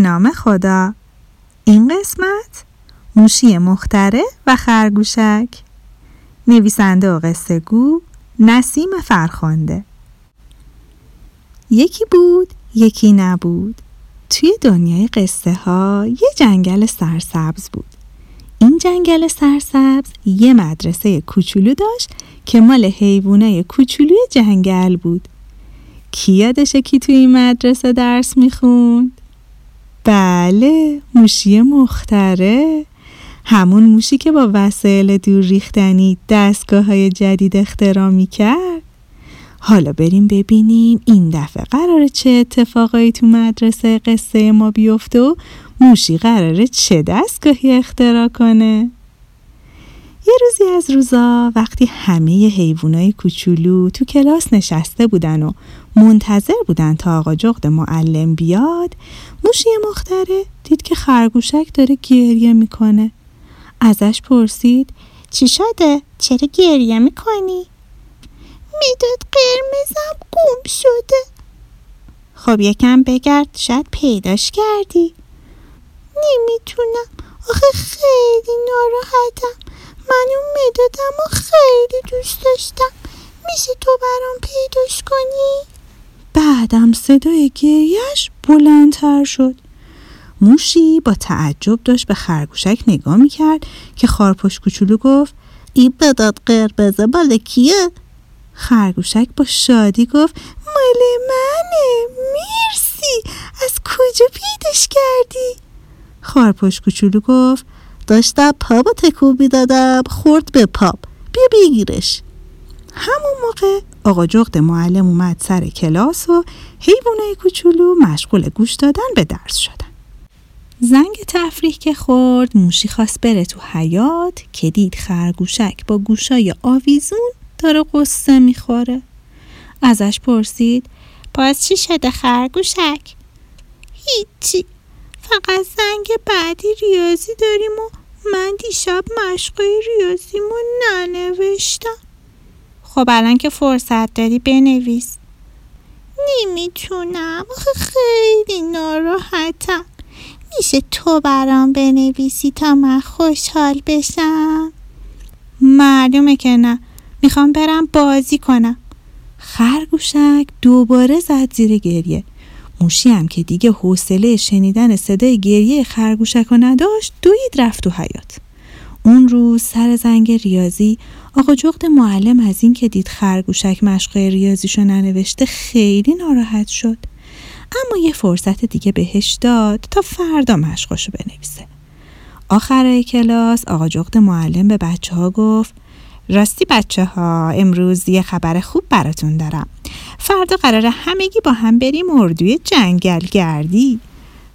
نام خدا. این قسمت موشی مختره و خرگوشک. نویسنده و قصه گو نسیم فرخانده یکی بود یکی نبود. توی دنیای قصه ها یه جنگل سرسبز بود. این جنگل سرسبز یه مدرسه کوچولو داشت که مال حیوانای کوچولوی جنگل بود. کی یادشه کی توی این مدرسه درس می‌خوند؟ بله موشی مختره. همون موشی که با وسایل دور ریختنی دستگاه های جدید اختراع می‌کرد. حالا بریم ببینیم این دفعه قراره چه اتفاقایی تو مدرسه قصه ما بیفته و موشی قراره چه دستگاهی اختراع کنه. یه روزی از روزا وقتی همه حیوانای کوچولو تو کلاس نشسته بودن و منتظر بودن تا آقا جغد معلم بیاد. موشی مختره دید که خرگوشک داره گریه می‌کنه. ازش پرسید چی شده؟ چرا گریه می‌کنی؟ می‌داد قرمزم گم شده. خب یکم بگرد شاید پیداش کردی. نمی‌تونم. آخه خیلی ناراحتم. من اون و خیلی دوست داشتم. میشه تو برام پیداش کنی؟ بعدم صدای گریش بلندتر شد موشی با تعجب داشت به خرگوشک نگاه می‌کرد که خارپشت کوچولو گفت این بداد قربزه بالا کیه؟ خرگوشک با شادی گفت مال منه مرسی از کجا پیداش کردی؟ خارپشت کوچولو گفت داشتم پا با تکون می‌دادم خورد به پاپ بیا بگیرش همون موقع آقا جغد معلم اومد سر کلاس و حیوانای کوچولو مشغول گوش دادن به درس شدن. زنگ تفریح که خورد موشی خواست بره تو حیات که دید خرگوشک با گوشای آویزون داره قصه می‌خوره. ازش پرسید باز چی شده خرگوشک؟ هیچی فقط زنگ بعدی ریاضی داریم و من دیشب مشقای ریاضیمو ننوشتم. خب الان که فرصت داری بنویس. نمی‌تونم. آخه خیلی ناراحتم. میشه تو برام بنویسی تا من خوشحال بشم؟ معلومه که نه. می‌خوام برم بازی کنم. خرگوشک دوباره زد زیر گریه. موشی هم که دیگه حوصله شنیدن صدای گریه خرگوشک رو نداشت دوید رفت تو حیات اون روز سر زنگ ریاضی. آقا جغد معلم از این که دید خرگوشک مشقه ریاضیشو ننوشته خیلی ناراحت شد. اما یه فرصت دیگه بهش داد تا فردا مشقاشو بنویسه. آخرای کلاس آقا جغد معلم به بچه ها گفت راستی بچه ها امروز یه خبر خوب براتون دارم. فردا قرار همگی با هم بریم اردوی جنگل گردی.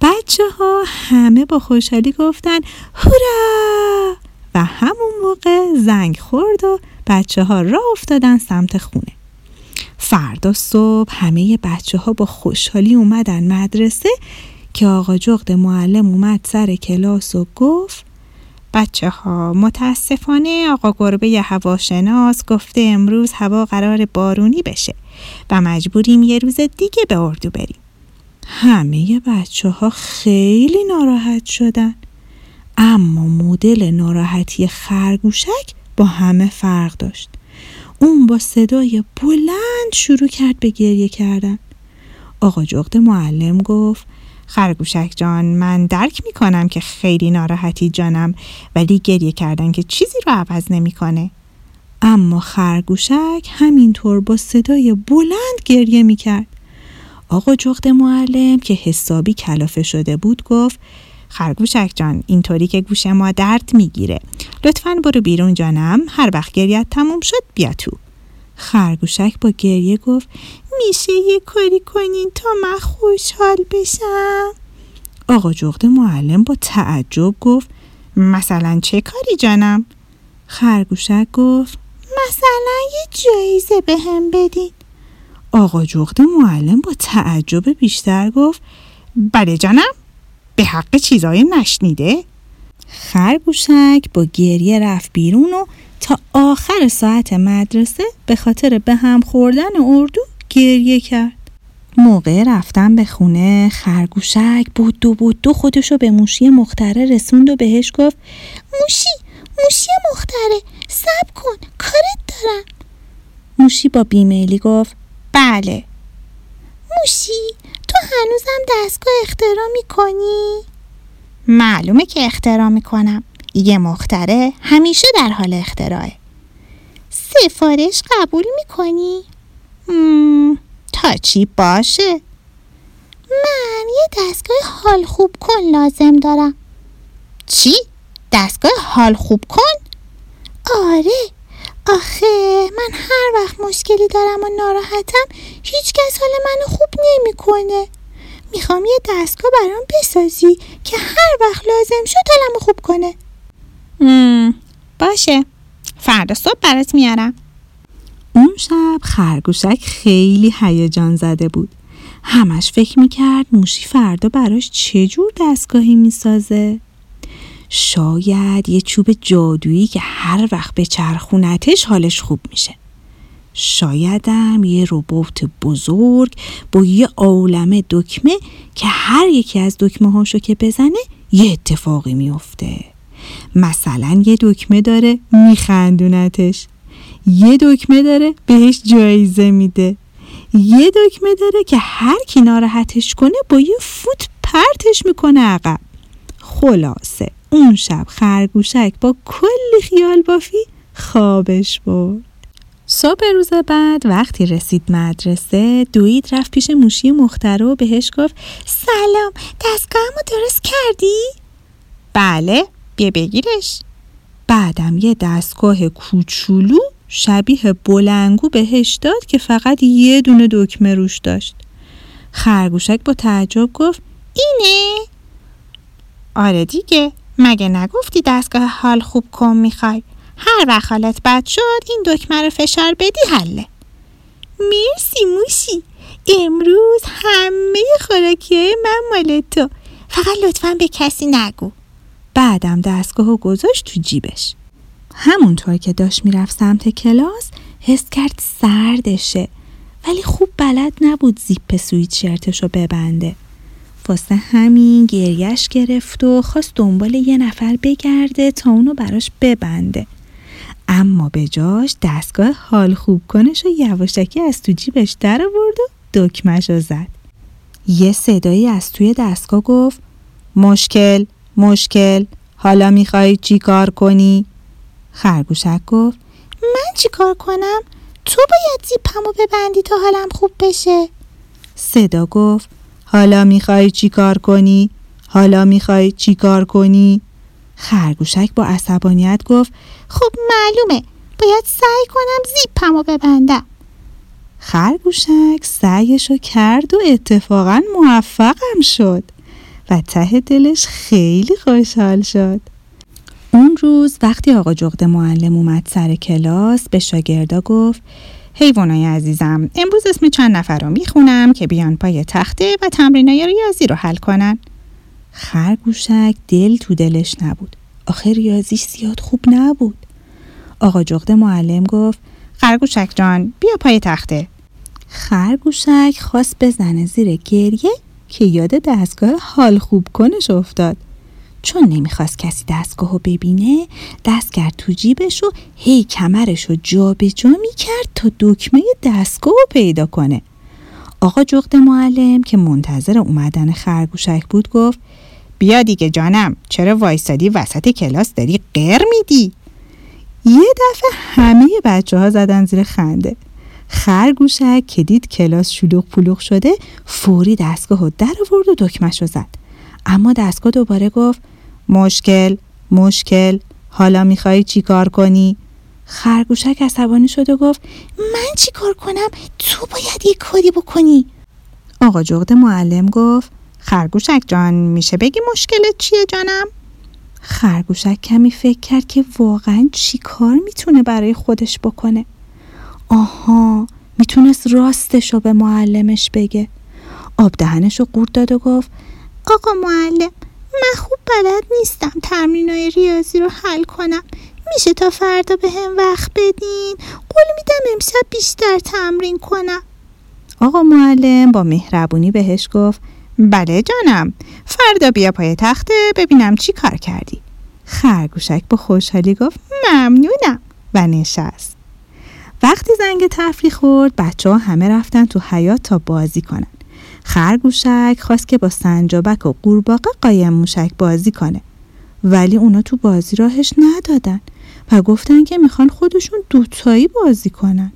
بچه ها همه با خوشحالی گفتن هورا! همون موقع زنگ خورد و بچه ها را افتادن سمت خونه. فردا صبح همه بچه ها با خوشحالی اومدن مدرسه که آقا جغد معلم اومد سر کلاس و گفت بچه ها متاسفانه آقا گربه هواشناس گفته امروز هوا قرار بارونی بشه و مجبوریم یه روز دیگه به اردو بریم. همه بچه ها خیلی ناراحت شدن. اما مدل ناراحتی خرگوشک با همه فرق داشت اون با صدای بلند شروع کرد به گریه کردن آقا جغد معلم گفت خرگوشک جان من درک می‌کنم که خیلی ناراحتی جانم ولی گریه کردن که چیزی رو عوض نمی‌کنه. اما خرگوشک همینطور با صدای بلند گریه می‌کرد. آقا جغد معلم که حسابی کلافه شده بود گفت خرگوشک جان اینطوری که گوش ما درد می‌گیره. لطفا برو بیرون جانم هر وقت گریت تموم شد بیا تو. خرگوشک با گریه گفت میشه یه کاری کنین تا من خوشحال بشم؟ آقا جغد معلم با تعجب گفت مثلا چه کاری جانم؟ خرگوشک گفت مثلا یه جایزه به هم بدین. آقا جغد معلم با تعجب بیشتر گفت بله جانم. به حق چیزای نشنیده؟ خرگوشک با گریه رفت بیرون و تا آخر ساعت مدرسه به خاطر به هم خوردن اردو گریه کرد. موقع رفتن به خونه خرگوشک بود دو بود دو خودشو به موشی مختره رسوند و بهش گفت موشی موشی مختره سب کن کارت دارم. موشی با بیمیلی گفت بله. موشی تو هنوزم دستگاه اختراع می‌کنی؟ معلومه که اختراع می‌کنم یه مختره همیشه در حال اختراعه سفارش قبول می‌کنی؟ تا چی باشه؟ من یه دستگاه حال خوب کن لازم دارم چی؟ دستگاه حال خوب کن؟ آره آخه من هر وقت مشکلی دارم و ناراحتم هیچکس حال منو خوب نمی‌کنه. می‌خوام یه دستگاه برام بسازی که هر وقت لازم شد حالمو خوب کنه. باشه. فردا صبح برات میارم. اون شب خرگوشک خیلی هیجان زده بود. همش فکر می‌کرد موشی فردا براش چه جور دستگاهی می‌سازه؟ شاید یه چوب جادویی که هر وقت به چرخونتش حالش خوب میشه. شایدم یه روبوت بزرگ با یه عالمه دکمه که هر یکی از دکمه هاشو که بزنه یه اتفاقی میفته مثلا یه دکمه داره میخندونتش. یه دکمه داره بهش جایزه میده. یه دکمه داره که هر کی ناراحتش کنه با یه فوت پرتش می‌کنه عقب. خلاصه. اون شب خرگوشک با کلی خیال بافی خوابش برد صبح روز بعد وقتی رسید مدرسه دوید رفت پیش موشی مختره و بهش گفت سلام دستگاهمو درست کردی؟ بله بیا بگیرش بعدم یه دستگاه کوچولو شبیه بلنگو بهش داد که فقط یه دونه دکمه روش داشت خرگوشک با تعجب گفت اینه؟ آره دیگه مگه نگفتی دستگاه حال خوب کن می‌خوای؟ هر وقت حالت بد شد این دکمه رو فشار بدی حله. مرسی موشی. امروز همه خوراکی من مال تو. فقط لطفا به کسی نگو. بعدم دستگاه گذاشت تو جیبش. همونطور که داشت می‌رفت سمت کلاس حس کرد سردشه. ولی خوب بلد نبود زیپ سویت رو ببنده. واسه همین گریش گرفت و خواست دنبال یه نفر بگرده تا اونو براش ببنده اما به جاش دستگاه حال خوب کنش و یواشکی از تو جیبش در آورد و دکمش زد یه صدایی از توی دستگاه گفت مشکل مشکل حالا می‌خوای چی کار کنی؟ خرگوشک گفت من چی کار کنم؟ تو باید زیپمو ببندی تا حالم خوب بشه صدا گفت حالا می‌خوای چی کار کنی؟ حالا می‌خوای چی کار کنی؟ خرگوشک با عصبانیت گفت خب معلومه باید سعی کنم زیپمو ببندم خرگوشک سعیشو کرد و اتفاقا موفقم شد و ته دلش خیلی خوشحال شد اون روز وقتی آقا جغد معلم اومد سر کلاس به شاگردا گفت حیوانای عزیزم امروز اسم چند نفر رو می‌خونم که بیان پای تخته و تمرینای ریاضی رو حل کنن. خرگوشک دل تو دلش نبود. آخه ریاضیش زیاد خوب نبود. آقا جغد معلم گفت خرگوشک جان بیا پای تخته. خرگوشک خواست بزنه زیر گریه که یاد دستگاه حال خوب کنش افتاد. چون نمی‌خواست کسی دستگاه رو ببینه دست کرد تو جیبش و هی کمرش رو جا به جا می‌کرد تا دکمه دستگاه رو پیدا کنه. آقا جغد معلم که منتظر اومدن خرگوشک بود گفت بیا دیگه جانم چرا وایستادی وسط کلاس داری غیر میدی؟ یه دفعه همه بچه ها زدن زیر خنده. خرگوشک که دید کلاس شلوغ پلوغ شده فوری دستگاه در آورد و دکمش رو زد. اما دستگاه دوباره گفت مشکل مشکل حالا می‌خوای چی کار کنی؟ خرگوشک عصبانی شد و گفت من چی کار کنم؟ تو باید یه کاری بکنی آقا جغد معلم گفت خرگوشک جان میشه بگی مشکلت چیه جانم؟ خرگوشک کمی فکر کرد که واقعا چی کار می‌تونه برای خودش بکنه آها می‌تونست راستش رو به معلمش بگه آب دهنش رو قورت داد و گفت آقا معلم من خوب بلد نیستم تمرینای ریاضی رو حل کنم. میشه تا فردا به هم وقت بدین؟ قول میدم امشب بیشتر تمرین کنم. آقا معلم با مهربونی بهش گفت بله جانم. فردا بیا پای تخته ببینم چی کار کردی. خرگوشک با خوشحالی گفت ممنونم و نشست. وقتی زنگ تفریح خورد بچه ها همه رفتن تو حیات تا بازی کنن. خرگوشک خواست که با سنجابک و قورباغه قایم موشک بازی کنه. ولی اونا تو بازی راهش ندادن و گفتن که می‌خوان خودشون دوتایی بازی کنن.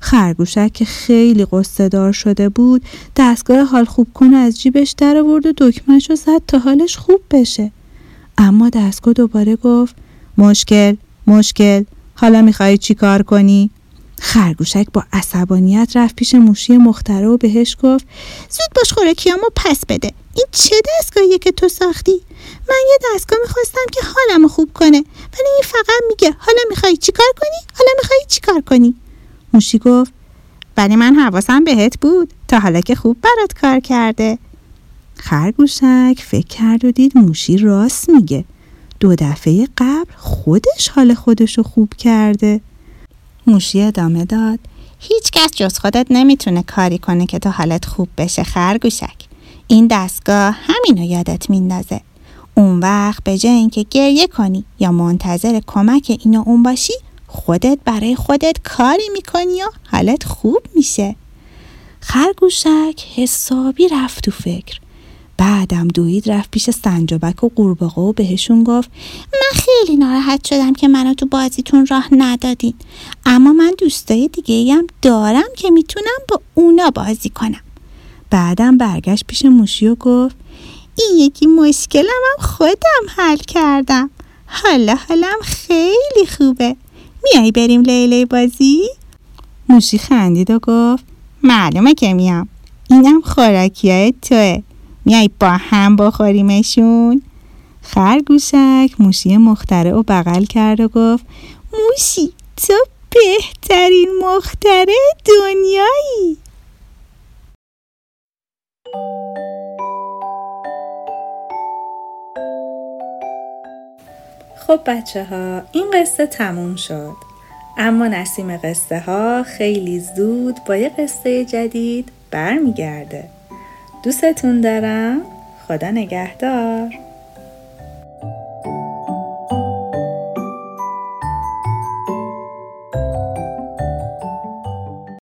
خرگوشک که خیلی قصه دار شده بود دستگاه حال خوب کنه از جیبش در آورد و دکمهش رو زد تا حالش خوب بشه. اما دستگاه دوباره گفت مشکل مشکل حالا می‌خوای چی کار کنی؟ خرگوشک با عصبانیت رفت پیش موشی مختره و بهش گفت زود باش خوراکیامو پس بده. این چه دستگاهیه که تو ساختی؟ من یه دستگاه می‌خواستم که حالمو خوب کنه. ولی این فقط میگه حالا می‌خوای چیکار کنی؟ حالا می‌خوای چیکار کنی؟ موشی گفت ولی من حواسم بهت بود. تا حالا که خوب برات کار کرده. خرگوشک فکر کرد و دید موشی راست میگه. دو دفعه قبل خودش حال خودشو خوب کرده. موشی ادامه داد. هیچ کس جز خودت نمی‌تونه کاری کنه که تو حالت خوب بشه خرگوشک. این دستگاه همینو یادت میندازه. اون وقت به جای اینکه گریه کنی یا منتظر کمک اینو اون باشی خودت برای خودت کاری می‌کنی و حالت خوب میشه. خرگوشک حسابی رفت تو فکر. بعدم دوید رفت پیش سنجابک و قورباغه و بهشون گفت من خیلی ناراحت شدم که منو تو بازیتون راه ندادین. اما من دوستای دیگه هم دارم که می‌تونم با اونا بازی کنم. بعدم برگشت پیش موشی و گفت این یکی مشکلم هم خودم حل کردم. حالا حالم خیلی خوبه. میای بریم لیلی بازی؟ موشی خندید و گفت معلومه که میام. اینم خوراکی های توه. میای با هم بخوریمشون. خرگوشک موشی مختره و بغل کرد و گفت موشی تو بهترین مختره دنیایی. خب بچه ها این قصه تموم شد. اما نسیم قصه ها خیلی زود با یه قصه جدید برمیگرده. دوستتون دارم. خدا نگهدار.